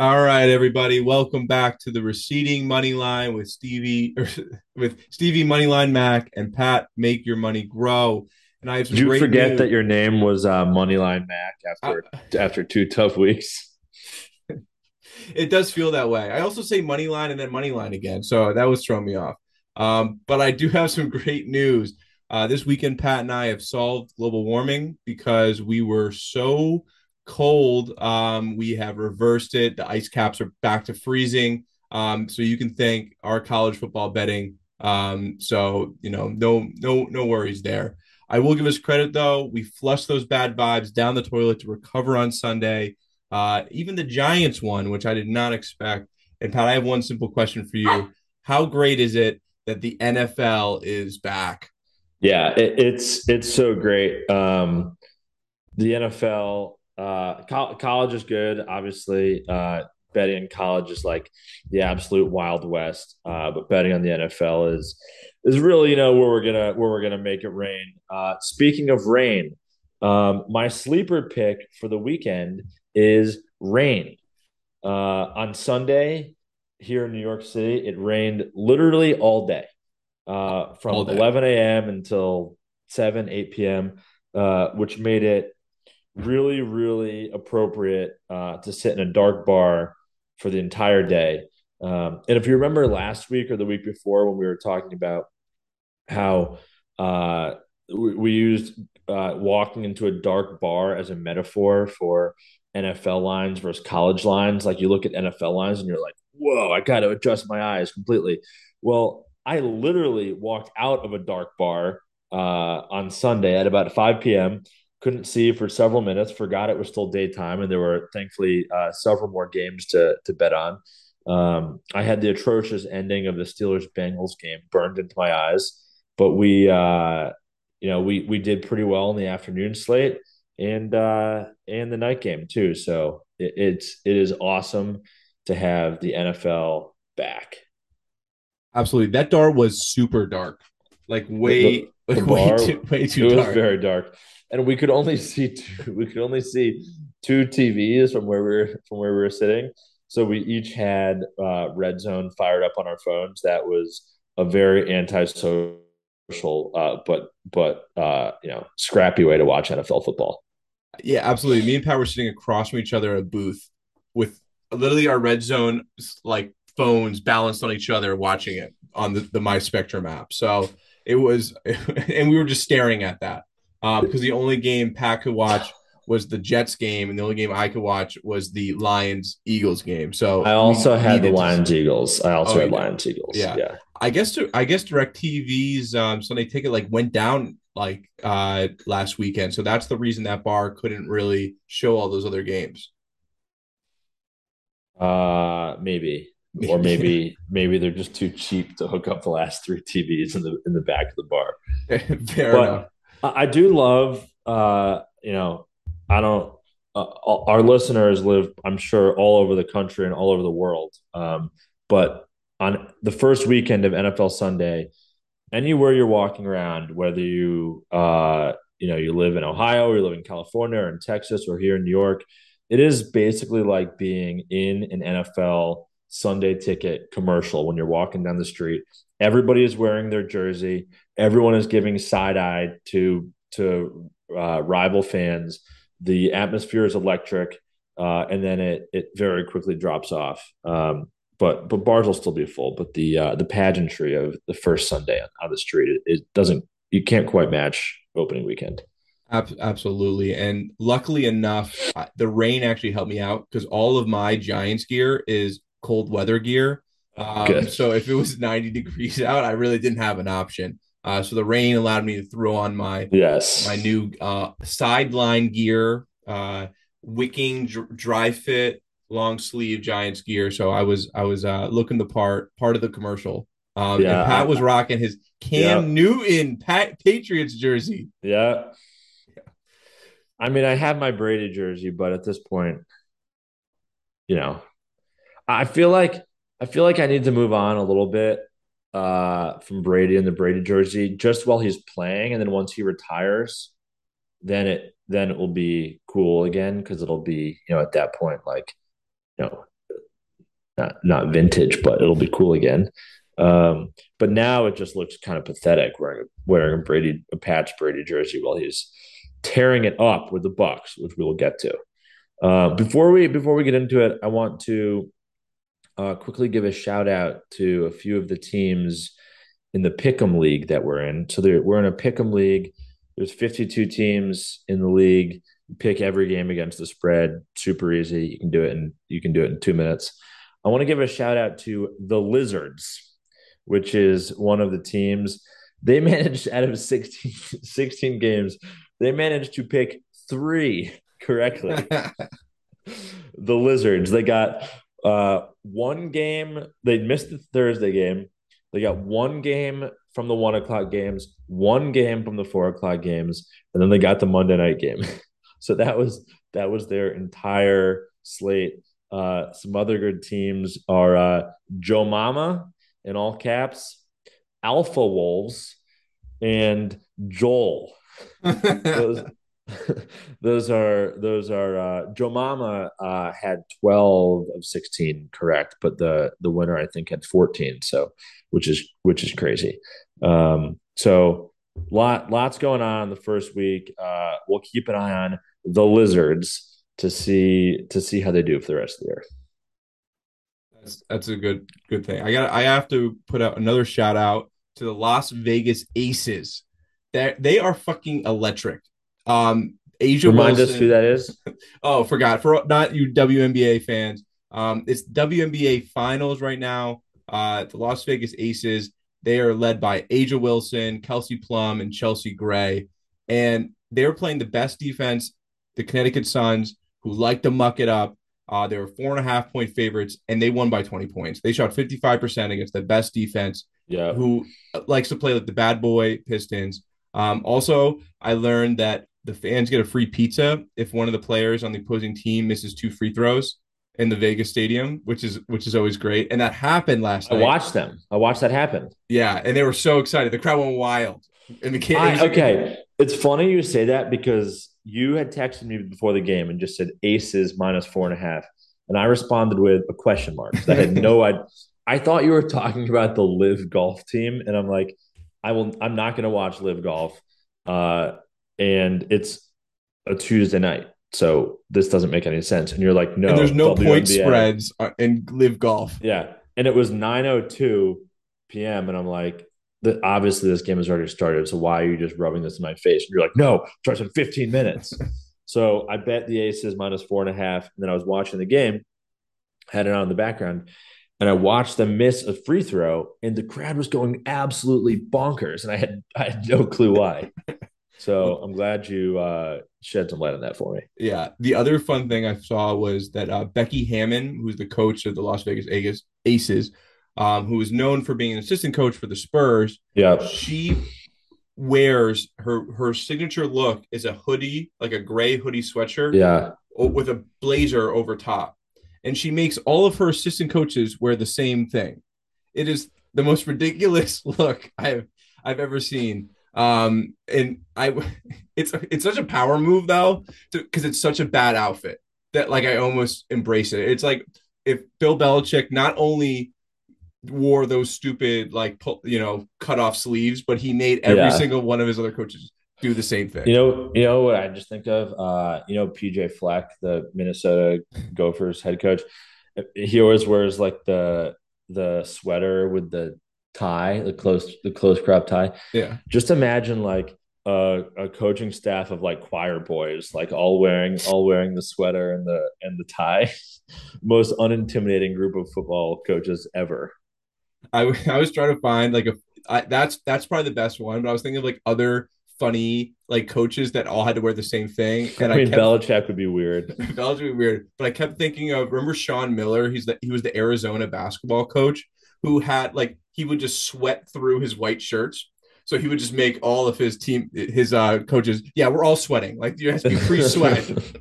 All right, everybody, welcome back to the receding money line with Stevie with Stevie Moneyline Mac and Pat. Make your money grow. And I have some Did you forget news. that your name was uh, Moneyline Mac after after two tough weeks? it does feel that way. I also say money line and then money line again, so that was throwing me off. Um, but I do have some great news. Uh, this weekend, Pat and I have solved global warming because we were so cold. Um, we have reversed it. The ice caps are back to freezing. Um, so you can thank our college football betting. Um, so you know, no, no, no worries there. I will give us credit though. We flushed those bad vibes down the toilet to recover on Sunday. Uh, even the Giants won, which I did not expect. And Pat, I have one simple question for you: How great is it that the NFL is back? Yeah, it, it's it's so great. Um, the NFL, uh, co- college is good, obviously. Uh, betting in college is like the absolute wild west, uh, but betting on the NFL is is really you know where we're gonna where we're gonna make it rain. Uh, speaking of rain, um, my sleeper pick for the weekend is rain. Uh, on Sunday here in New York City, it rained literally all day, uh, from All day. 11 a.m. until 7, 8 p.m., uh, which made it really, really appropriate uh, to sit in a dark bar for the entire day. Um, and if you remember last week or the week before when we were talking about how uh, we, we used uh, walking into a dark bar as a metaphor for NFL lines versus college lines. Like you look at NFL lines and you're like, whoa, I got to adjust my eyes completely. Well, I literally walked out of a dark bar uh, on Sunday at about 5 p.m. Couldn't see for several minutes, forgot it was still daytime, and there were thankfully uh, several more games to, to bet on. Um, I had the atrocious ending of the Steelers Bengals game burned into my eyes, but we, uh, you know, we we did pretty well in the afternoon slate and uh, and the night game too. So it, it's it is awesome to have the NFL back. Absolutely, that door was super dark, like way, The- the like way bar- too, way too it was dark. very dark, and we could only see two, we could only see two TVs from where we were from where we were sitting. So we each had uh, Red Zone fired up on our phones. That was a very antisocial, uh, but but uh, you know, scrappy way to watch NFL football. Yeah, absolutely. Me and Pat were sitting across from each other at a booth with literally our red zone like phones balanced on each other, watching it on the, the My Spectrum app. So it was, and we were just staring at that um, because the only game Pat could watch was the Jets game, and the only game I could watch was the Lions Eagles game. So I also had the Lions Eagles. I also Oh, had? Lions Eagles. Yeah. yeah. I guess to, I guess DirecTV's um, Sunday ticket like went down like uh last weekend, so that's the reason that bar couldn't really show all those other games. Uh, maybe, or maybe maybe they're just too cheap to hook up the last three TVs in the in the back of the bar. Fair But- enough. I do love, uh, you know, I don't. Uh, our listeners live, I'm sure, all over the country and all over the world. Um, but on the first weekend of NFL Sunday, anywhere you're walking around, whether you, uh, you know, you live in Ohio or you live in California or in Texas or here in New York, it is basically like being in an NFL Sunday ticket commercial when you're walking down the street. Everybody is wearing their jersey. Everyone is giving side eye to to uh, rival fans. The atmosphere is electric, uh, and then it it very quickly drops off. Um, but but bars will still be full. But the uh, the pageantry of the first Sunday on, on the street it, it doesn't you can't quite match opening weekend. Absolutely. And luckily enough, uh, the rain actually helped me out because all of my Giants gear is cold weather gear. Um, so if it was 90 degrees out, I really didn't have an option. Uh, so the rain allowed me to throw on my Yes, my new uh, sideline gear, uh, wicking dr- dry fit long sleeve Giants gear. So I was I was uh, looking the part part of the commercial. Um, Yeah, and Pat was rocking his Cam Yeah. Newton Pat Patriots jersey. Yeah. I mean, I have my Brady jersey, but at this point, you know, I feel like I feel like I need to move on a little bit uh from Brady and the Brady jersey just while he's playing and then once he retires, then it then it will be cool again because it'll be, you know, at that point like, you know, not not vintage, but it'll be cool again. Um, but now it just looks kind of pathetic wearing wearing a Brady a patch Brady jersey while he's tearing it up with the Bucs, which we will get to. Uh, before we before we get into it, I want to uh, quickly give a shout out to a few of the teams in the Pick'em League that we're in. So we're in a Pick'em League. There's 52 teams in the league. You pick every game against the spread. Super easy. You can do it and you can do it in two minutes. I want to give a shout out to the Lizards, which is one of the teams. They managed out of 16, 16 games, they managed to pick three correctly. the Lizards, they got uh, one game, they missed the Thursday game. They got one game from the one o'clock games, one game from the four o'clock games, and then they got the Monday night game. so that was that was their entire slate. Uh, some other good teams are uh, Joe Mama in all caps, Alpha Wolves, and Joel. those, those are those are uh, Joe Mama uh, had twelve of sixteen correct, but the the winner I think had fourteen. So which is which is crazy. Um, so lot lots going on the first week. Uh, we'll keep an eye on the Lizards to see to see how they do for the rest of the year. That's that's a good good thing. I got I have to put out another shout out to the Las Vegas Aces. That they are fucking electric. Um, A'ja Remind Wilson, us who that is. oh, forgot for not you WNBA fans. Um, it's WNBA finals right now. Uh, the Las Vegas Aces. They are led by A'ja Wilson, Kelsey Plum, and Chelsea Gray, and they're playing the best defense. The Connecticut Suns, who like to muck it up, uh, they were four and a half point favorites, and they won by 20 points. They shot 55% against the best defense, yeah. who likes to play like the bad boy Pistons. Um, also, I learned that the fans get a free pizza if one of the players on the opposing team misses two free throws in the Vegas stadium, which is which is always great. And that happened last I night. I watched them. I watched that happen. Yeah, and they were so excited. The crowd went wild. And the kid, I, okay, it's funny you say that because you had texted me before the game and just said Aces minus four and a half, and I responded with a question mark. I had no idea. I thought you were talking about the LIV Golf team, and I'm like, I will. I'm not going to watch LIV Golf, uh, and it's a Tuesday night. So this doesn't make any sense. And you're like, no, and there's no WNBA. point spreads uh, in LIV Golf. Yeah. And it was 9:02 p.m. And I'm like, that obviously this game has already started. So why are you just rubbing this in my face? And you're like, no, starts in 15 minutes. so I bet the aces minus four and a half. And then I was watching the game, had it on in the background, and I watched them miss a free throw, and the crowd was going absolutely bonkers. And I had I had no clue why. So I'm glad you uh, shed some light on that for me. Yeah. The other fun thing I saw was that uh, Becky Hammon, who's the coach of the Las Vegas Aces, um, who is known for being an assistant coach for the Spurs. Yeah. She wears her her signature look is a hoodie, like a gray hoodie sweatshirt. Yeah. With a blazer over top. And she makes all of her assistant coaches wear the same thing. It is the most ridiculous look I've I've ever seen. Um, and I, it's it's such a power move though, because it's such a bad outfit that like I almost embrace it. It's like if Bill Belichick not only wore those stupid like you know cut off sleeves, but he made every yeah. single one of his other coaches do the same thing. You know, you know what I just think of? Uh, you know, PJ Fleck, the Minnesota Gophers head coach. He always wears like the the sweater with the tie, the close the close crop tie. Yeah. Just imagine like a, a coaching staff of like choir boys, like all wearing all wearing the sweater and the and the tie. Most unintimidating group of football coaches ever. I I was trying to find like a I, that's that's probably the best one, but I was thinking of like other funny like coaches that all had to wear the same thing. And I mean, I kept, Belichick would be weird. Belichick would be weird, but I kept thinking of remember Sean Miller? He's the he was the Arizona basketball coach who had like he would just sweat through his white shirts. So he would just make all of his team, his uh, coaches, yeah, we're all sweating. Like you have to be pre-sweat.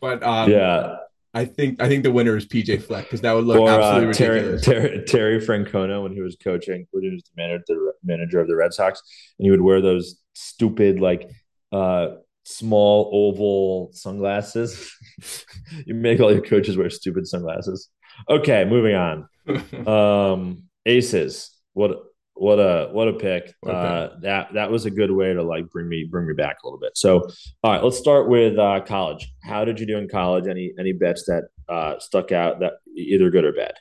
but um, yeah, I think I think the winner is PJ Fleck because that would look or, uh, absolutely uh, Terry, ridiculous. Terry, Terry Francona when he was coaching, when he was the manager, the manager of the Red Sox, and he would wear those stupid like uh, small oval sunglasses. you make all your coaches wear stupid sunglasses. Okay, moving on. um, aces. What what a what a pick. What a uh, that that was a good way to like bring me bring me back a little bit. So, all right, let's start with uh, college. How did you do in college? Any any bets that uh, stuck out that either good or bad?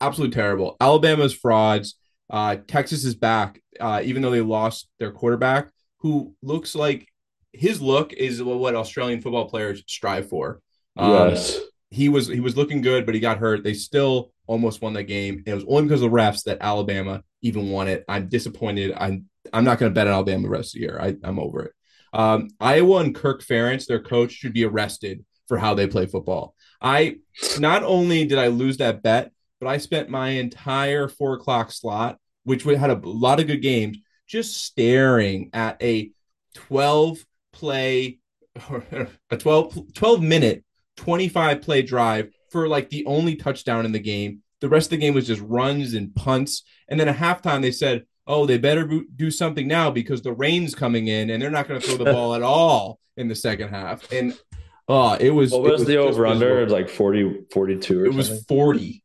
Absolutely terrible. Alabama's frauds. Uh, Texas is back, uh, even though they lost their quarterback, who looks like his look is what Australian football players strive for. Um, yes, he was he was looking good, but he got hurt. They still almost won the game. It was only because of the refs that Alabama even won it. I'm disappointed. I'm I'm not going to bet on Alabama the rest of the year. I, I'm over it. Um, Iowa and Kirk Ferentz, their coach, should be arrested for how they play football. I not only did I lose that bet, but I spent my entire four o'clock slot, which we had a lot of good games, just staring at a 12 play, a 12, 12 minute, 25 play drive for like the only touchdown in the game. The rest of the game was just runs and punts. And then at halftime, they said, oh, they better do something now because the rain's coming in and they're not going to throw the ball at all in the second half. And uh, it was. What was, was the over under? Like 40, 42 It was 40.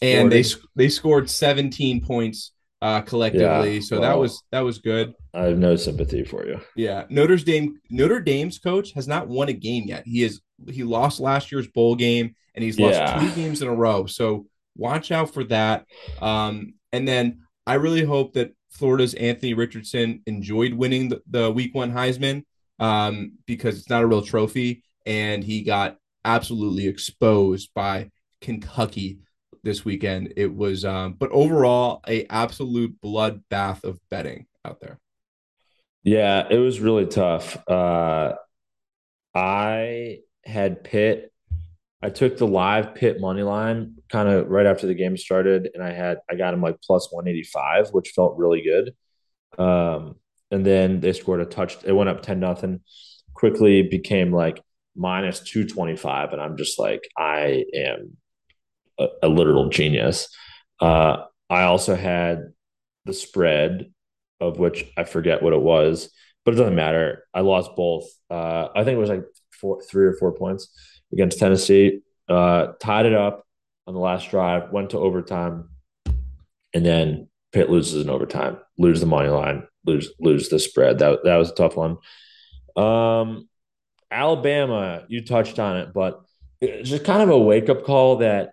And 40? they they scored 17 points uh, collectively. Yeah, so well, that was that was good. I have no sympathy for you. Yeah, Notre Dame Notre Dame's coach has not won a game yet. He is he lost last year's bowl game and he's lost yeah. two games in a row. So watch out for that. Um, and then I really hope that Florida's Anthony Richardson enjoyed winning the, the Week One Heisman um, because it's not a real trophy, and he got absolutely exposed by Kentucky this weekend. It was, um, but overall, a absolute bloodbath of betting out there. Yeah, it was really tough. Uh, I had Pitt. I took the live Pitt money line kind of right after the game started, and I had I got him like plus one eighty five, which felt really good. Um, and then they scored a touch. It went up ten nothing. Quickly became like minus two twenty five, and I'm just like I am a, a literal genius. Uh, I also had the spread, of which I forget what it was, but it doesn't matter. I lost both. Uh, I think it was like four, three or four points against Tennessee. Uh, tied it up on the last drive, went to overtime, and then Pitt loses in overtime, lose the money line, lose lose the spread. That that was a tough one. Um, Alabama, you touched on it, but it's just kind of a wake up call that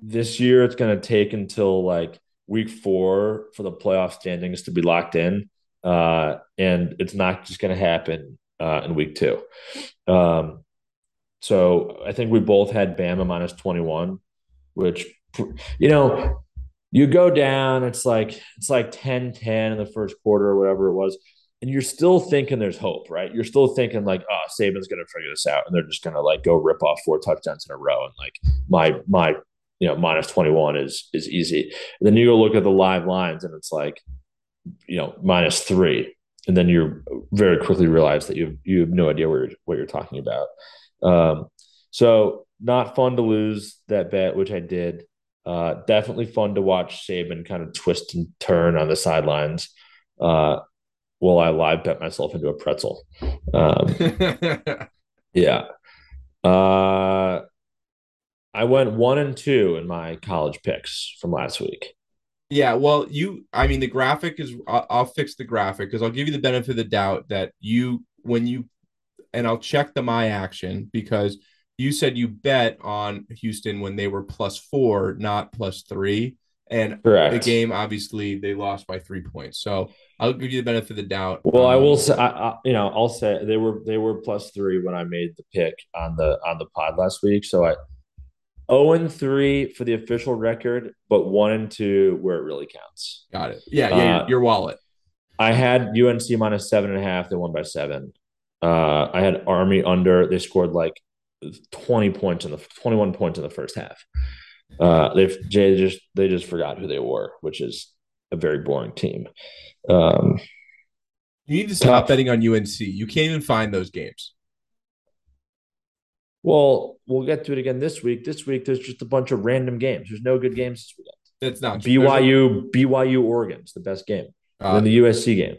this year it's going to take until like week four for the playoff standings to be locked in. Uh, and it's not just going to happen uh, in week two. Um, so I think we both had Bama minus 21, which, you know, you go down, it's like, it's like 10 10 in the first quarter or whatever it was. And you're still thinking there's hope, right? You're still thinking like, oh, Saban's going to figure this out, and they're just going to like go rip off four touchdowns in a row, and like my my you know minus 21 is is easy and then you go look at the live lines and it's like you know minus three and then you very quickly realize that you have, you have no idea what you're, what you're talking about um, so not fun to lose that bet which i did uh, definitely fun to watch Saban kind of twist and turn on the sidelines uh, while I live bet myself into a pretzel. Um, yeah. Uh, I went one and two in my college picks from last week. Yeah, well, you, I mean, the graphic is, I'll, I'll fix the graphic because I'll give you the benefit of the doubt that you, when you, and I'll check the my action because you said you bet on Houston when they were plus four, not plus three. And Correct. the game, obviously, they lost by three points. So I'll give you the benefit of the doubt. Well, um, I will say, I, I, you know, I'll say they were they were plus three when I made the pick on the on the pod last week. So I 0 and 3 for the official record, but 1 and 2 where it really counts. Got it. Yeah, yeah, uh, your wallet. I had UNC minus seven and a half. They won by seven. Uh, I had Army under. They scored like 20 points in the 21 points in the first half. Uh, they just they just forgot who they were, which is a very boring team. Um, you need to stop tough. betting on UNC. You can't even find those games. Well, we'll get to it again this week. This week, there's just a bunch of random games. There's no good games this weekend. That's not BYU. BYU Oregon's the best game. Uh, then the USC game.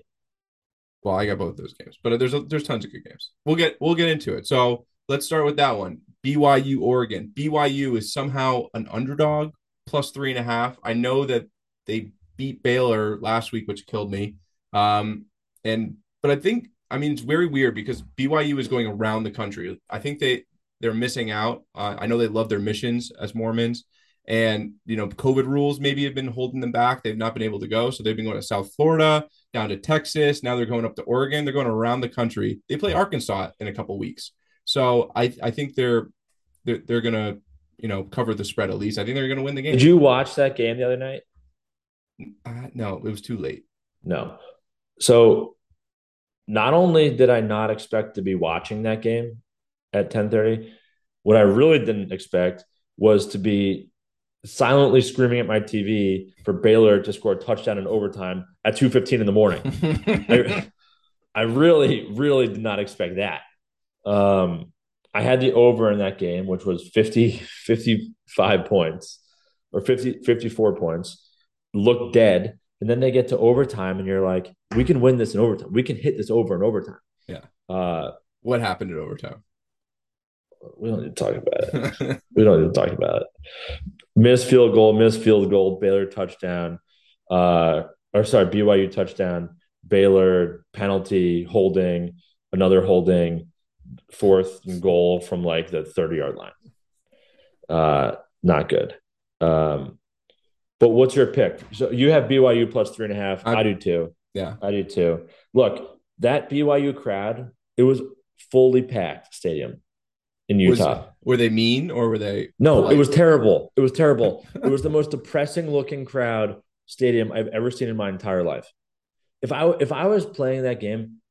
Well, I got both those games, but there's a, there's tons of good games. We'll get we'll get into it. So let's start with that one. BYU Oregon. BYU is somehow an underdog plus three and a half. I know that they beat Baylor last week, which killed me. Um, and but I think I mean it's very weird because BYU is going around the country. I think they they're missing out. Uh, I know they love their missions as Mormons, and you know COVID rules maybe have been holding them back. They've not been able to go, so they've been going to South Florida, down to Texas. Now they're going up to Oregon. They're going around the country. They play Arkansas in a couple weeks, so I I think they're they're, they're gonna you know cover the spread at least. I think they're gonna win the game. Did you watch that game the other night? Uh, no, it was too late. No. So not only did I not expect to be watching that game at 10:30, what I really didn't expect was to be silently screaming at my TV for Baylor to score a touchdown in overtime at 2:15 in the morning. I, I, really, really did not expect that. Um, I had the over in that game, which was 50, 55 points or 50, 54 points, looked dead. And then they get to overtime, and you're like, we can win this in overtime. We can hit this over in overtime. Yeah. Uh, what happened in overtime? We don't need to talk about it. we don't need to talk about it. Miss field goal, miss field goal, Baylor touchdown. Uh, or sorry, BYU touchdown, Baylor penalty, holding, another holding, fourth goal from like the 30 yard line. Uh, not good. Um, but what's your pick? So you have BYU plus three and a half. I, I do too. Yeah, I do too. Look, that BYU crowd, it was fully packed stadium in Utah. Was, were they mean or were they? No, polite? it was terrible. It was terrible. it was the most depressing looking crowd stadium I've ever seen in my entire life. If I if I was playing that game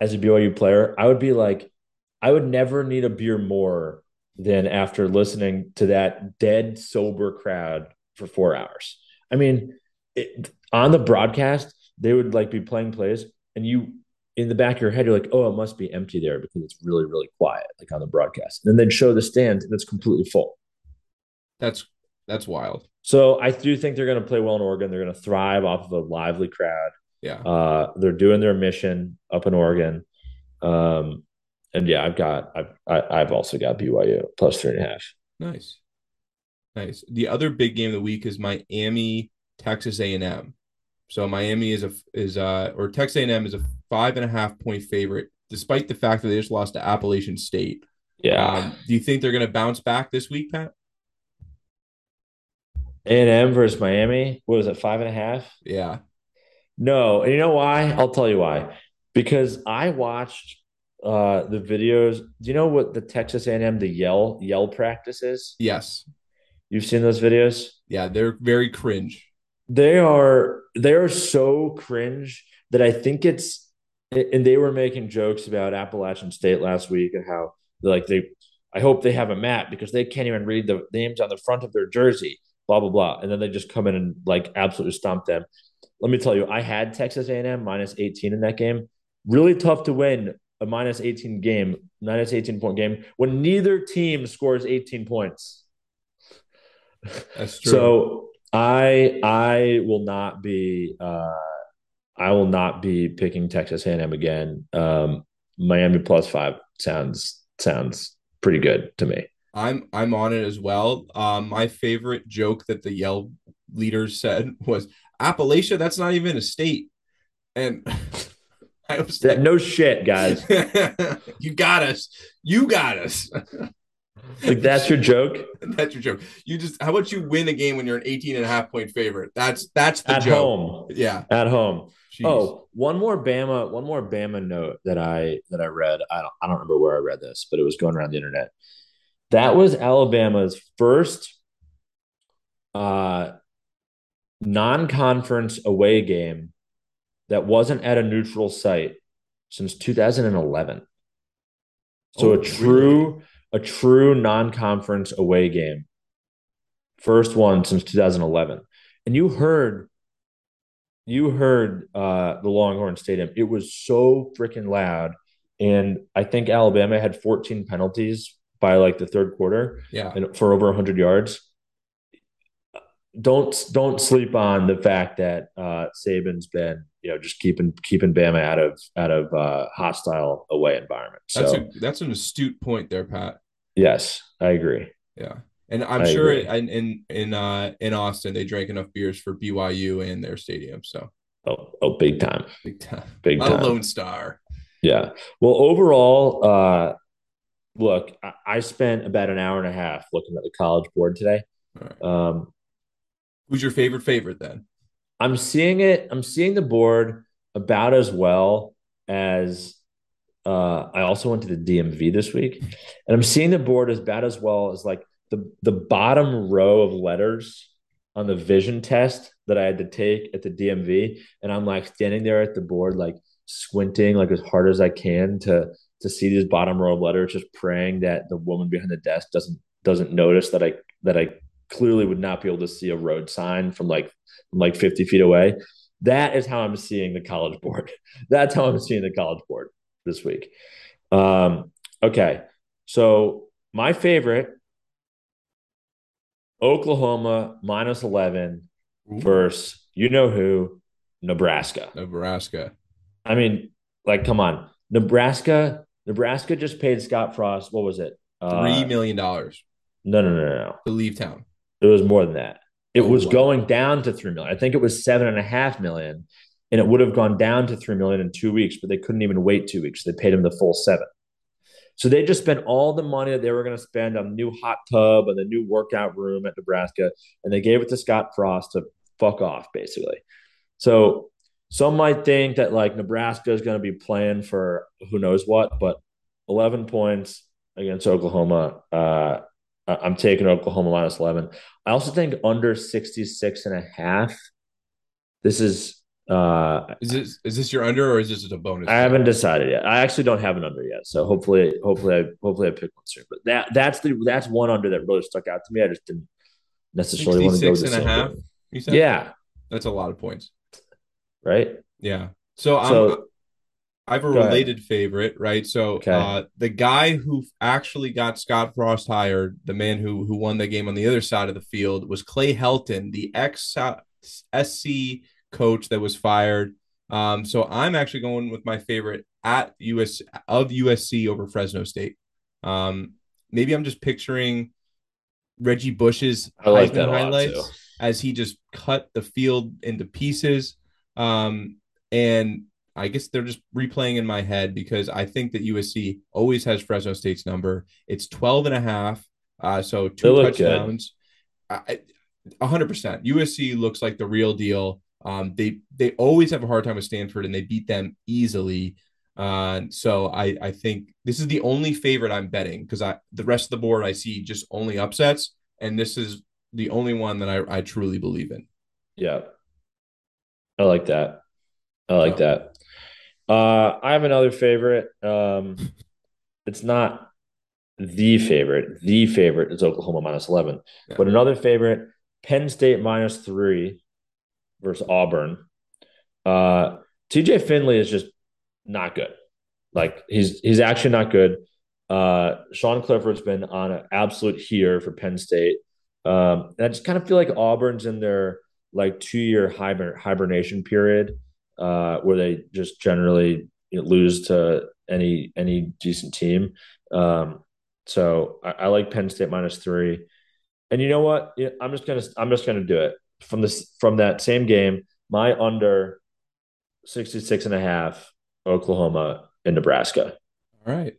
as a BYU player, I would be like, I would never need a beer more than after listening to that dead sober crowd for four hours. I mean, it, on the broadcast, they would like be playing plays, and you in the back of your head, you're like, oh, it must be empty there because it's really, really quiet, like on the broadcast. And then show the stand and it's completely full. That's that's wild. So I do think they're going to play well in Oregon. They're going to thrive off of a lively crowd. Yeah. Uh, they're doing their mission up in Oregon. Um, and yeah, I've got I've I, have i have also got BYU plus three and a half. Nice, nice. The other big game of the week is Miami Texas A and M. So Miami is a is uh or Texas A&M is a five and a half point favorite, despite the fact that they just lost to Appalachian State. Yeah. Um, do you think they're going to bounce back this week, Pat? A&M versus Miami. What was it? Five and a half. Yeah. No, and you know why? I'll tell you why. Because I watched uh the videos. Do you know what the Texas A&M the yell yell practice is? Yes. You've seen those videos? Yeah, they're very cringe they are they are so cringe that I think it's and they were making jokes about Appalachian State last week and how like they I hope they have a map because they can't even read the names on the front of their jersey, blah blah blah, and then they just come in and like absolutely stomp them. Let me tell you, I had Texas A&M minus 18 in that game. Really tough to win a minus 18 game, minus 18 point game when neither team scores 18 points. That's true. So I I will not be uh, I will not be picking Texas A&M again. Um, Miami plus five sounds sounds pretty good to me. I'm I'm on it as well. Um, my favorite joke that the Yell leaders said was Appalachia. That's not even a state, and I was like, no shit, guys. you got us. You got us. Like that's your joke. that's your joke. You just how about you win a game when you're an 18 and a half point favorite? That's that's the at joke. home. Yeah. At home. Jeez. Oh, one more Bama, one more Bama note that I that I read. I don't I don't remember where I read this, but it was going around the internet. That was Alabama's first uh non-conference away game that wasn't at a neutral site since 2011. So oh, a true really? a true non-conference away game. First one since 2011. And you heard you heard uh, the Longhorn Stadium. It was so freaking loud. And I think Alabama had 14 penalties by like the third quarter. Yeah. And for over 100 yards. don't don't sleep on the fact that uh, Saban's been you know just keeping keeping Bama out of out of uh, hostile away environment. So That's a, that's an astute point there, Pat. yes, I agree. Yeah. And I'm I sure in in in uh in Austin they drank enough beers for BYU and their stadium. So Oh, oh, big time, big time. big time. a Lone Star. Yeah. Well, overall, uh, look, I, I spent about an hour and a half looking at the college board today. Right. Um, Who's your favorite favorite then? I'm seeing it. I'm seeing the board about as well as uh, I also went to the DMV this week, and I'm seeing the board as bad as well as like the the bottom row of letters on the vision test that I had to take at the DMV, and I'm like standing there at the board, like squinting like as hard as I can to to see these bottom row of letters, just praying that the woman behind the desk doesn't doesn't notice that I that I clearly would not be able to see a road sign from like from like 50 feet away. That is how I'm seeing the college board. That's how I'm seeing the college board this week. Um, okay. So my favorite Oklahoma minus 11 versus you know who, Nebraska. Nebraska. I mean, like, come on. Nebraska, Nebraska just paid Scott Frost. What was it? Three Uh, million dollars no, no, no, no, no. to leave town. It was more than that. It Oh, was wow. going down to three million. I think it was seven and a half million, and it would have gone down to three million in two weeks, but they couldn't even wait two weeks. They paid him the full seven. So they just spent all the money that they were going to spend on the new hot tub and the new workout room at Nebraska, and they gave it to Scott Frost to fuck off, basically. So some might think that like Nebraska is going to be playing for who knows what, but 11 points against Oklahoma. Uh, I'm taking Oklahoma minus 11. I also think under 66 and a half. This is, uh, Is this is this your under or is this just a bonus? I haven't decided yet. I actually don't have an under yet. So hopefully, hopefully, I, hopefully I pick one soon. But that, that's the, that's one under that really stuck out to me. I just didn't necessarily want to go with the 66 and a half? You said? Yeah. That's a lot of points. Right. Yeah. So I'm So I have a ahead. related favorite, right? So Okay. uh, the guy who actually got Scott Frost hired, the man who who won the game on the other side of the field, was Clay Helton, the ex SC coach that was fired. Um, so I'm actually going with my favorite at US of USC over Fresno State. Um, maybe I'm just picturing Reggie Bush's like that a lot highlights as he just cut the field into pieces. Um, and I guess they're just replaying in my head because I think that USC always has Fresno State's number. It's 12 and a half. Uh, so two good. touchdowns. I, I- 100%. USC looks like the real deal. Um, they they always have a hard time with Stanford and they beat them easily. Uh, so I I think this is the only favorite I'm betting because I the rest of the board I see just only upsets and this is the only one that I, I truly believe in. Yeah. I like that. I like that. Uh, I have another favorite. Um, it's not the favorite. The favorite is Oklahoma minus 11. Yeah. But another favorite, Penn State minus three versus Auburn. Uh, TJ Finley is just not good. Like he's he's actually not good. Uh, Sean Clifford's been on an absolute here for Penn State. Um, and I just kind of feel like Auburn's in their like two year hiber- hibernation period, uh, where they just generally you know, lose to any any decent team. Um, so I, I like Penn State minus three. And you know what? I'm just gonna I'm just gonna do it from this from that same game. My under 66 and a half, Oklahoma and Nebraska. All right.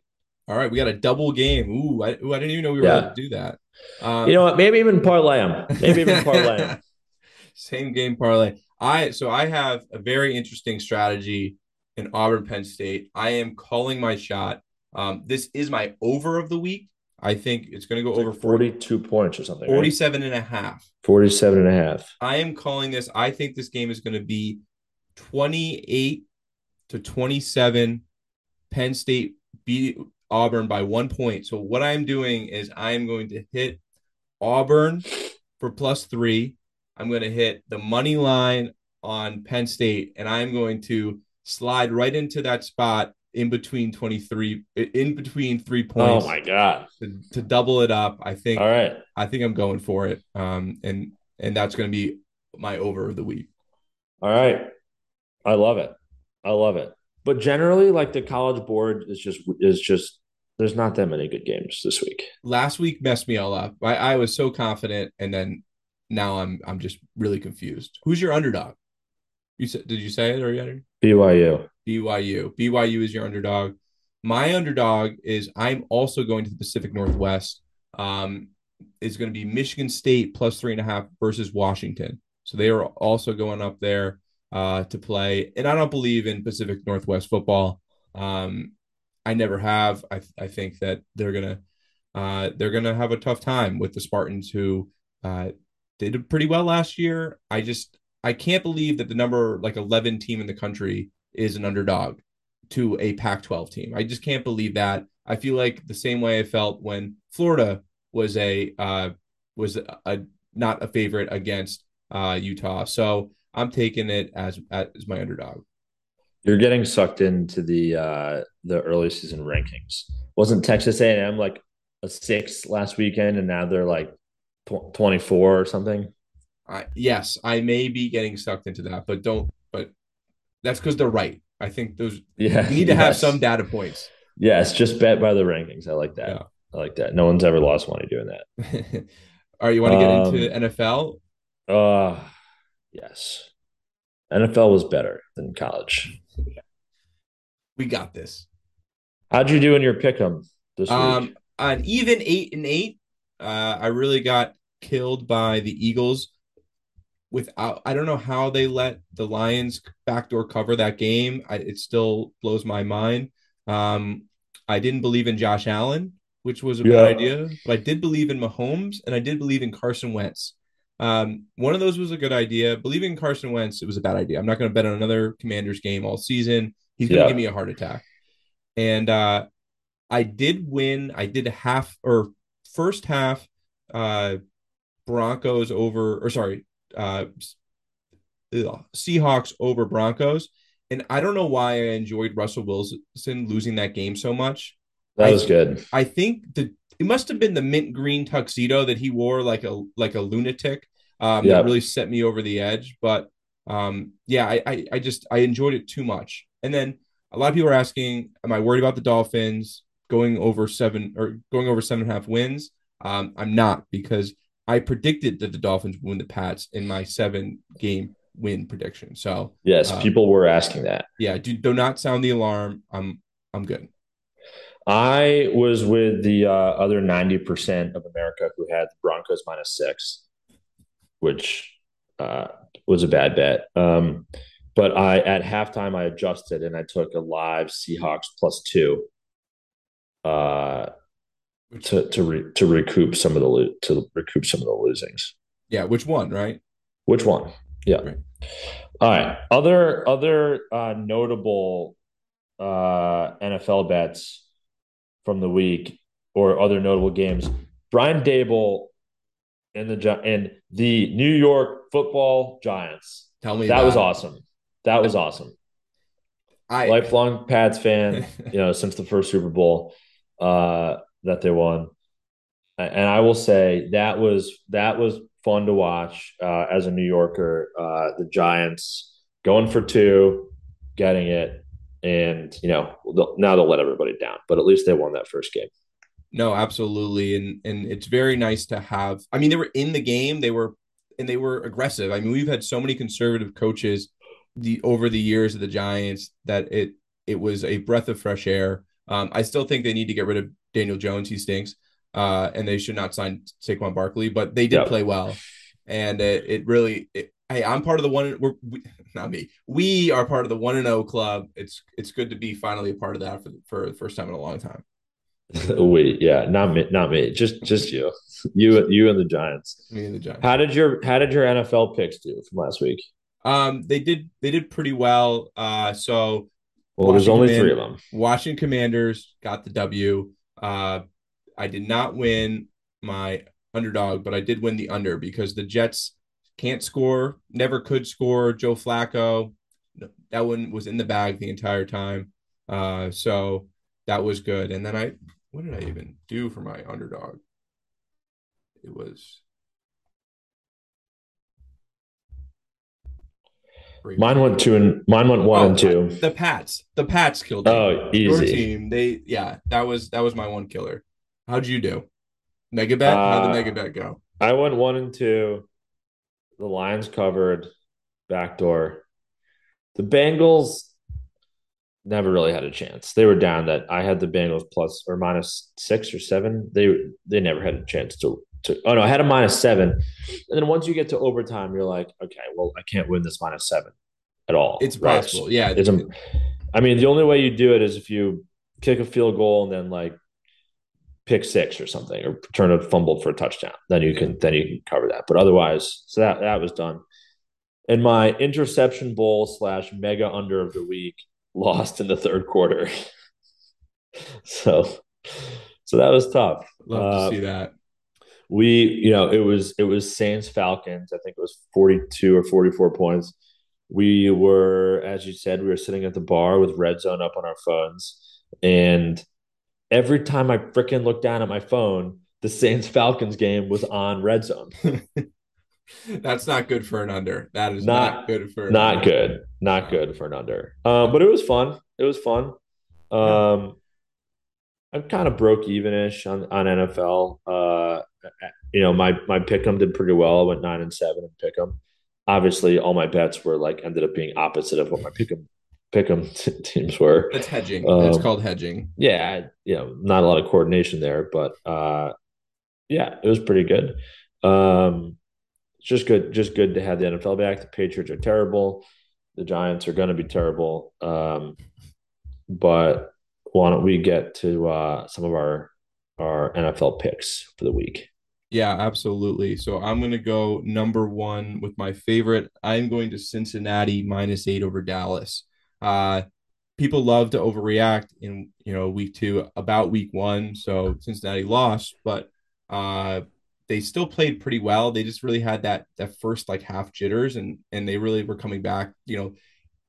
All right. We got a double game. Ooh, I, ooh, I didn't even know we were Yeah. able to do that. Uh, You know what? Maybe even parlay them. Maybe even parlay them. Same game parlay. I so I have a very interesting strategy in Auburn Penn State. I am calling my shot. Um, this is my over of the week. I think it's going to go over 40, 42 points or something. right? 47 and a half. 47 and a half. I am calling this. I think this game is going to be 28 to 27. Penn State beat Auburn by one point. So what I'm doing is I am going to hit Auburn for plus three. I'm going to hit the money line on Penn State, and I'm going to slide right into that spot in between 23, in between three points Oh my God. to, to double it up. I think All right. I think I'm going for it. Um, and and that's going to be my over of the week. All right. I love it. I love it. But generally, like the college board is just is just there's not that many good games this week. Last week messed me all up. I, I was so confident, and then now I'm I'm just really confused. Who's your underdog? You said did you say it already? BYU. BYU. BYU is your underdog. My underdog is I'm also going to the Pacific Northwest. Um, is going to be Michigan State plus three and a half versus Washington. So they are also going up there uh, to play. And I don't believe in Pacific Northwest football. Um, I never have. I, I think that they're gonna uh, they're gonna have a tough time with the Spartans, who uh, did pretty well last year. I just I can't believe that the number like eleven team in the country is an underdog to a Pac-12 team. I just can't believe that. I feel like the same way I felt when Florida was a uh, was a, a not a favorite against uh, Utah. So I'm taking it as as my underdog. You're getting sucked into the uh, the early season rankings. Wasn't Texas A&M like a six last weekend, and now they're like tw- 24 or something? I, yes, I may be getting sucked into that, but don't. But that's because they're right. I think those. Yeah, you need to yes. have some data points. Yes, just bet by the rankings. I like that. Yeah. I like that. No one's ever lost money doing that. All right, you want to get um, into NFL? Uh yes. NFL was better than college. We got this. How'd you do in your pick'em this um, week? An even eight and eight. Uh, I really got killed by the Eagles. Without, I don't know how they let the Lions backdoor cover that game. I, it still blows my mind. Um, I didn't believe in Josh Allen, which was a yeah. bad idea, but I did believe in Mahomes and I did believe in Carson Wentz. Um, one of those was a good idea. Believing in Carson Wentz, it was a bad idea. I'm not going to bet on another Commanders game all season. He's going to yeah. give me a heart attack. And uh, I did win. I did half or first half uh, Broncos over, or sorry, uh, Seahawks over Broncos. And I don't know why I enjoyed Russell Wilson losing that game so much. That was I, good. I think the it must have been the mint green tuxedo that he wore like a like a lunatic um, yep. that really set me over the edge. But um, yeah, I, I, I just I enjoyed it too much. And then a lot of people are asking, am I worried about the Dolphins going over seven or going over seven and a half wins? Um, I'm not because I predicted that the Dolphins would win the Pats in my seven game win prediction. So yes, um, people were asking that. Yeah, do, do not sound the alarm. I'm I'm good. I was with the uh, other 90% of America who had the Broncos minus six, which uh, was a bad bet. Um, but I at halftime I adjusted and I took a live Seahawks plus two uh, to to re, to recoup some of the to recoup some of the losings. Yeah, which one, right? Which one? Yeah. Right. All right. Other other uh, notable uh, NFL bets from the week or other notable games. Brian Daboll and the and the New York Football Giants. Tell me that was awesome. That was awesome. I lifelong Pats fan, you know, since the first Super Bowl uh, that they won, and I will say that was that was fun to watch uh, as a New Yorker. Uh, the Giants going for two, getting it, and you know now they'll let everybody down but at least they won that first game. No absolutely. And and it's very nice to have i mean they were in the game they were and they were aggressive. I mean we've had so many conservative coaches the over the years of the giants that it it was a breath of fresh air. Um, i still think they need to get rid of daniel jones he stinks uh, and they should not sign Saquon Barkley, but they did yep. play well, and it, it really it, hey, I'm part of the one. We're we, not me. We are part of the one and zero oh club. It's it's good to be finally a part of that for for the first time in a long time. we yeah, not me, not me. Just just you, you you and the Giants. Me and the Giants. How did your how did your NFL picks do from last week? Um, they did they did pretty well. Uh, so well, there's only three of them. Washington Commanders got the W. Uh, I did not win my underdog, but I did win the under because the Jets can't score, never could score. Joe Flacco, that one was in the bag the entire time. Uh, so that was good. And then I, what did I even do for my underdog? It was, Mine went two and mine went one Oh, and two. The Pats. The Pats killed you. Oh, Your easy. team. They yeah, that was that was my one killer. How'd you do? Mega bet? How'd the Uh, mega bet go? I went one and two. The Lions covered backdoor. The Bengals never really had a chance. They were down that I had the Bengals plus or minus six or seven. They they never had a chance to to oh no, I had a minus seven. And then once you get to overtime, you're like, okay, well, I can't win this minus seven at all. It's right? possible. Yeah. It's a, I mean, the only way you do it is if you kick a field goal and then like pick six or something, or turn a fumble for a touchdown. Then you can then you can cover that. But otherwise, so that that was done. And my interception bowl slash mega under of the week lost in the third quarter. so so that was tough. Love Uh, to see that. We you know it was it was Saints Falcons. I think it was forty two or forty four points. We were, as you said, we were sitting at the bar with Red Zone up on our phones, and every time I freaking looked down at my phone, the Saints Falcons game was on Red Zone. That's not good for an under. That is Not- not, good for Not good, not good for an under. Um, but it was fun. It was fun. Um, I'm kind of broke evenish on on NFL. Uh, you know, my my pick'em did pretty well. I went nine and seven in pick'em. Obviously, all my bets were like ended up being opposite of what my pick'em pick'em t- teams were. That's hedging. That's Um, called hedging. Yeah, you know, not a lot of coordination there, but uh, yeah, it was pretty good. Um, it's just good, just good to have the NFL back. The Patriots are terrible. The Giants are going to be terrible. Um, but why don't we get to uh, some of our our NFL picks for the week? Yeah, absolutely. So I'm going to go number one with my favorite. I'm going to Cincinnati minus eight over Dallas. Uh, people love to overreact in you know week two about week one. So Cincinnati lost, but uh, they still played pretty well. They just really had that that first like half jitters, and and they really were coming back. You know,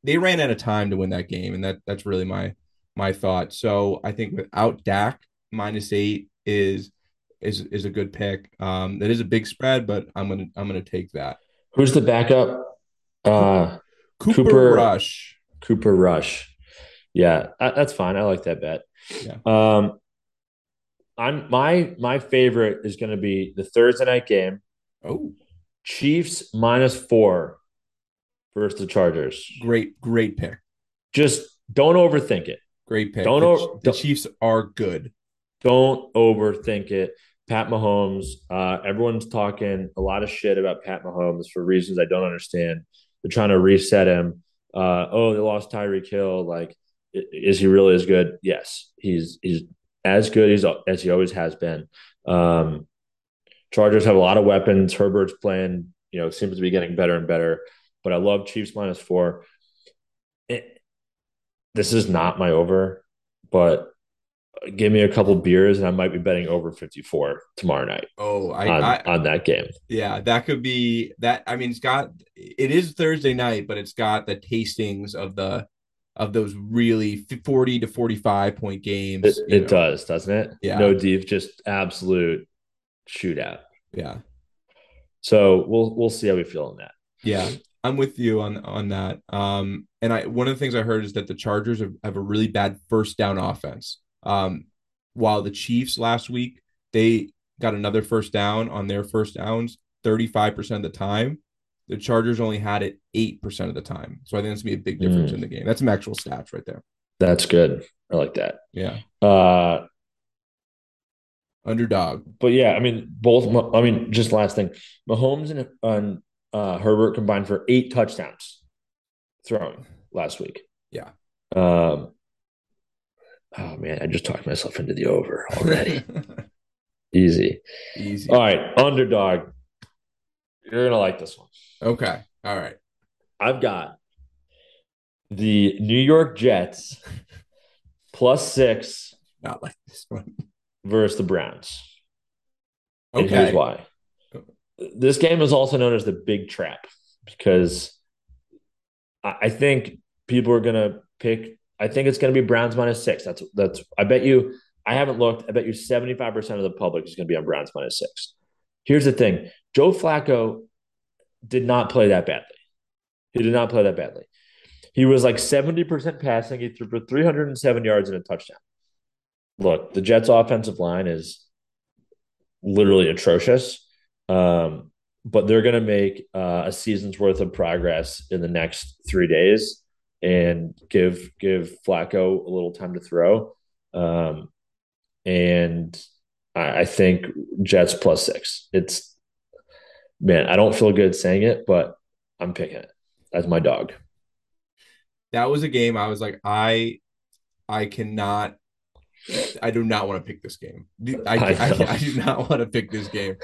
they ran out of time to win that game, and that that's really my my thought. So I think without Dak, minus eight is is is a good pick. Um, that is a big spread, but I'm gonna I'm gonna take that. Who's the backup? Uh, Cooper, Cooper- Rush. Cooper Rush. Yeah, that's fine. I like that bet. Yeah. Um, I'm my my favorite is going to be the Thursday night game. Oh, Chiefs minus four versus the Chargers. great great pick. Just don't overthink it. Great pick. Don't the, the don't- Chiefs are good. Don't overthink it. Pat Mahomes. Uh, everyone's talking a lot of shit about Pat Mahomes for reasons I don't understand. They're trying to reset him. Uh, oh, they lost Tyreek Hill. Like, is he really as good? Yes, he's he's as good as as he always has been. Um, Chargers have a lot of weapons. Herbert's playing, you know, seems to be getting better and better. But I love Chiefs minus four. This is not my over, but give me a couple beers and I might be betting over 54 tomorrow night Oh, I, on, I on that game. yeah, that could be that. I mean, it's got it is Thursday night, but it's got the tastings of the of those really 40 to 45 point games. It, it does, doesn't it? Yeah. No deep, just absolute shootout. Yeah. So we'll we'll see how we feel on that. Yeah, I'm with you on on that. Um, and I one of the things I heard is that the Chargers have, have a really bad first down offense. Um, while the Chiefs last week they got another first down on their first downs 35% of the time. The Chargers only had it 8% of the time. So I think that's gonna be a big difference Mm. in the game. That's some actual stats right there. That's good. I like that. Yeah. Uh, Underdog. but yeah, I mean, both. I mean, just last thing, Mahomes and, and uh, Herbert combined for eight touchdowns throwing last week. Yeah. Um. Oh man, I just talked myself into the over already. Easy. Easy. All right, underdog. You're gonna like this one. Okay. All right. I've got the New York Jets plus six Not like this one. versus the Browns. And Okay. here's why. This game is also known as the Big Trap because I think people are gonna pick. I think it's gonna be Browns minus six. That's that's. I bet you. I haven't looked. I bet you seventy five percent of the public is gonna be on Browns minus six. Here's the thing: Joe Flacco did not play that badly. He did not play that badly. He was like 70% passing. He threw for 307 yards and a touchdown. Look, the Jets' offensive line is literally atrocious. Um, but they're going to make uh, a season's worth of progress in the next three days and give give Flacco a little time to throw. Um, and I, I think Jets plus six. It's man, I don't feel good saying it, but I'm picking it as my dog. That was a game I was like, I I cannot I do not want to pick this game. I, I, I, I, do not want to pick this game,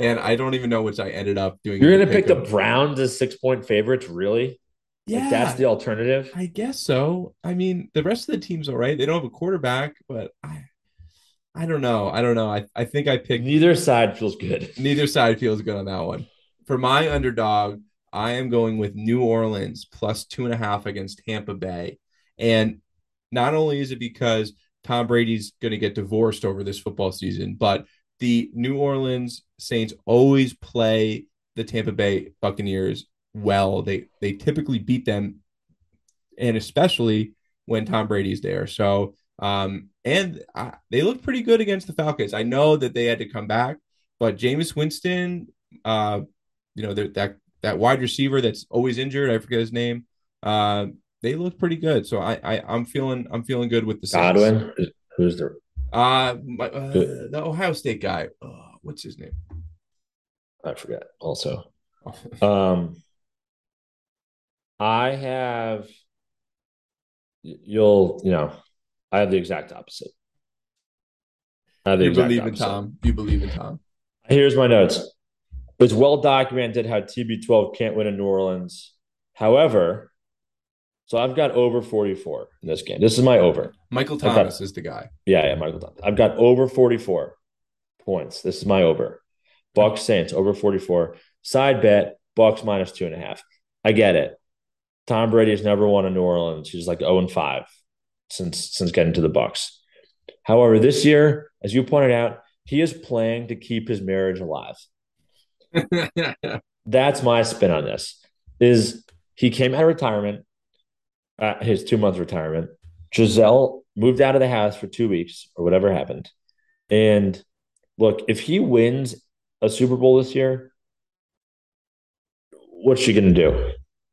and I don't even know which I ended up doing. You're going to pick the Browns as six point favorites, really? Yeah, like that's the alternative. I guess so. I mean, the rest of the team's all right. They don't have a quarterback, but I, I don't know. I don't know. I, I think I picked. Neither side feels good. Neither side feels good on that one. For my underdog, I am going with New Orleans plus two and a half against Tampa Bay, and not only is it because Tom Brady's going to get divorced over this football season, but the New Orleans Saints always play the Tampa Bay Buccaneers well. They they typically beat them, and especially when Tom Brady's there. So, um, and I, they look pretty good against the Falcons. I know that they had to come back, but Jameis Winston, uh, you know that that wide receiver that's always injured, I forget his name. Uh, they look pretty good. So I, I I'm feeling I'm feeling good with the Saints. Godwin. Who's the uh, my, uh the Ohio State guy? Oh, what's his name? I forget. Also, um, I have. You'll you know, I have the exact opposite. I have you believe opposite. in Tom. You believe in Tom. Here's my notes. It's well documented how TB12 can't win in New Orleans. However, so I've got over 44 in this game. This is my over. Michael Thomas got, is the guy. Yeah, yeah, Michael Thomas. I've got over 44 points. This is my over. Bucs Saints over 44. Side bet, Bucs minus two and a half. I get it. Tom Brady has never won in New Orleans. He's like 0 and 5 since since getting to the Bucs. However, this year, as you pointed out, he is playing to keep his marriage alive. That's my spin on this. Is he came out of retirement at his two month retirement. Gisele moved out of the house for two weeks or whatever happened. And look, if he wins a Super Bowl this year, what's she gonna do?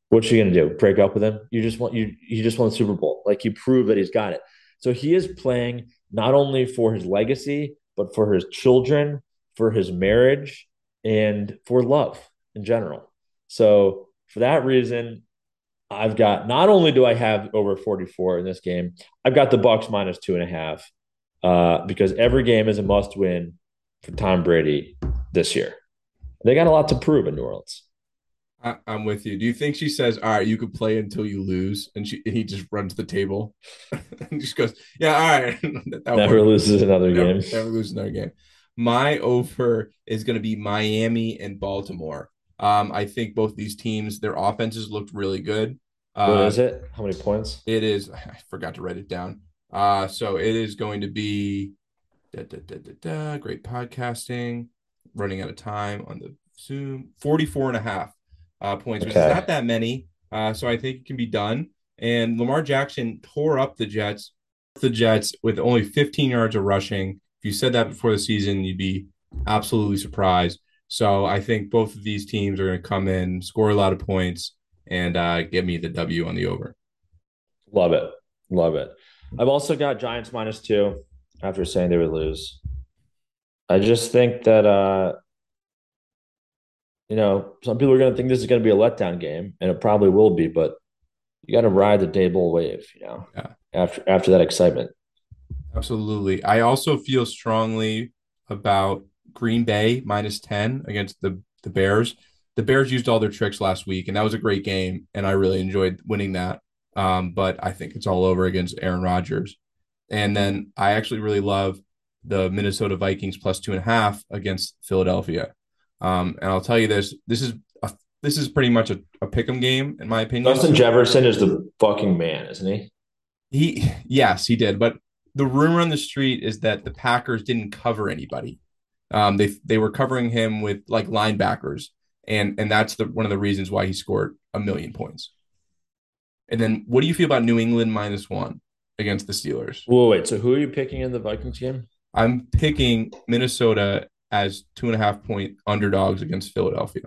What's she gonna do? Break up with him? You just want you you just want the Super Bowl. Like you prove that he's got it. So he is playing not only for his legacy, but for his children, for his marriage, and for love in general. So for that reason, I've got not only do I have over 44 in this game, I've got the Bucs minus two and a half uh, because every game is a must win for Tom Brady this year. They got a lot to prove in New Orleans. I, am with you. Do you think she says, "All right, you could play until you lose," and she and he just runs the table and just goes, "Yeah, all right." never worked. loses another never, game. Never loses another game. My over is going to be Miami and Baltimore. Um, I think both these teams, their offenses looked really good. Uh, what is it? How many points? It is. I forgot to write it down. Uh, so it is going to be da, da, da, da, da, great podcasting, running out of time on the Zoom, 44 and a half uh, points, okay. which is not that many. Uh, so I think it can be done. And Lamar Jackson tore up the Jets, the Jets with only 15 yards of rushing. If you said that before the season, you'd be absolutely surprised. So I think both of these teams are going to come in, score a lot of points, and uh, give me the W on the over. Love it. Love it. I've also got Giants minus two after saying they would lose. I just think that, uh, you know, some people are going to think this is going to be a letdown game, and it probably will be, but you got to ride the Daboll wave, you know, yeah. after after that excitement. Absolutely. I also feel strongly about Green Bay minus 10 against the, the Bears. The Bears used all their tricks last week, and that was a great game, and I really enjoyed winning that. Um, but I think it's all over against Aaron Rodgers. And then I actually really love the Minnesota Vikings plus two and a half against Philadelphia. Um, and I'll tell you this: this is a, this is pretty much a, a pick'em game in my opinion. Justin Jefferson is the fucking man, isn't he? He yes, he did. But the rumor on the street is that the Packers didn't cover anybody. Um, they they were covering him with like linebackers, and and that's the one of the reasons why he scored a million points. And then, what do you feel about New England minus one against the Steelers? Whoa, wait. So who are you picking in the Vikings game? I'm picking Minnesota as two and a half point underdogs against Philadelphia.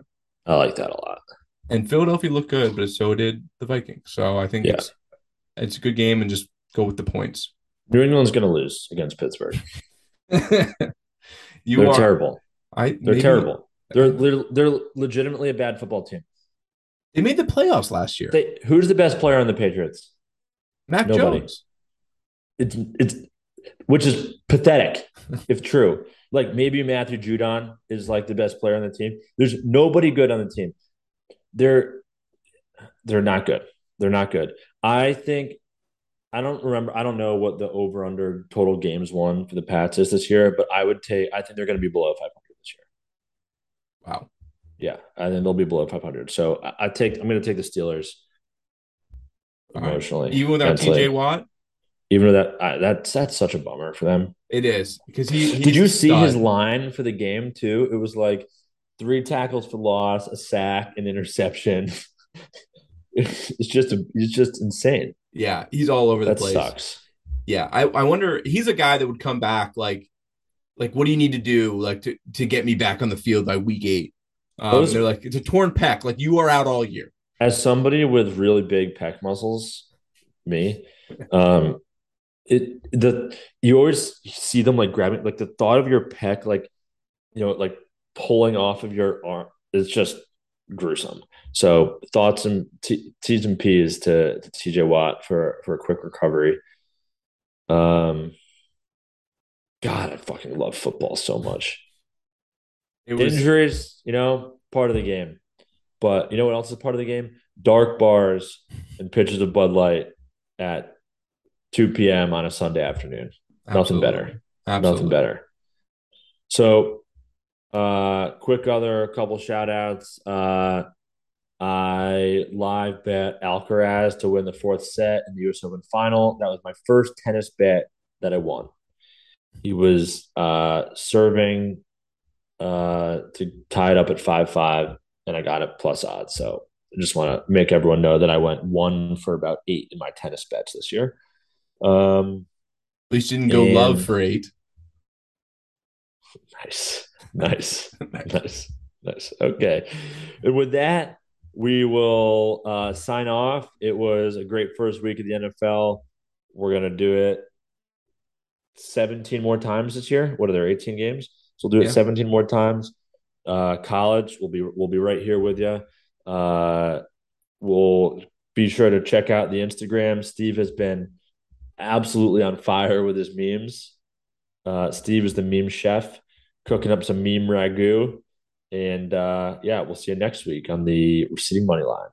I like that a lot. And Philadelphia looked good, but so did the Vikings. So I think Yeah. it's it's a good game, and just go with the points. New England's going to lose against Pittsburgh. you They're are terrible. I They're maybe- terrible. They're, they're they're legitimately a bad football team. They made the playoffs last year. They, who's the best player on the Patriots? Mac nobody. Jones. It's it's which is pathetic if true. Like maybe Matthew Judon is like the best player on the team. There's nobody good on the team. They're they're not good. They're not good. I think I don't remember. I don't know what the over under total games won for the Pats is this year, but I would take. I think they're going to be below 500 this year. Wow. Yeah, and then they'll be below 500. So I, I take. I'm going to take the Steelers All right. emotionally, Even without mentally. TJ Watt, Even though that I, that's that's such a bummer for them. it is because he. Did you see stud. his line for the game too? It was like three tackles for loss, a sack, an interception. it's just a, it's just insane. Yeah, he's all over the place. sucks. Yeah, I, I wonder. He's a guy that would come back like, like what do you need to do like to to get me back on the field by week eight? Um, Those- they're like it's a torn pec. Like you are out all year. As somebody with really big pec muscles, me, um, it the you always see them like grabbing like the thought of your pec like you know like pulling off of your arm is just gruesome. So thoughts and t- T's and P's to, to TJ Watt for for a quick recovery. Um, God, I fucking love football so much. Was Injuries, you know, part of the game. But you know what else is part of the game? Dark bars and pitches of Bud Light at 2 p.m. on a Sunday afternoon. Nothing better. Absolutely. Nothing better. So, uh, quick other couple shout outs. Uh, I live bet Alcaraz to win the fourth set in the US Open final. That was my first tennis bet that I won. He was uh, serving uh, to tie it up at 5 5, and I got it plus odds. So, I just want to make everyone know that I went one for about eight in my tennis bets this year. Um, At least you didn't go And- love for eight. Nice, nice, nice, nice. Okay. And with that, we will uh, sign off. It was a great first week of the NFL. We're going to do it 17 more times this year. What are there, 18 games? So we'll do it Yeah. 17 more times. Uh, college, we'll be, we'll be right here with you. Uh, we'll be sure to check out the Instagram. Steve has been absolutely on fire with his memes. Uh, Steve is the meme chef, cooking up some meme ragu. And uh, yeah, we'll see you next week on the Receding Money Line.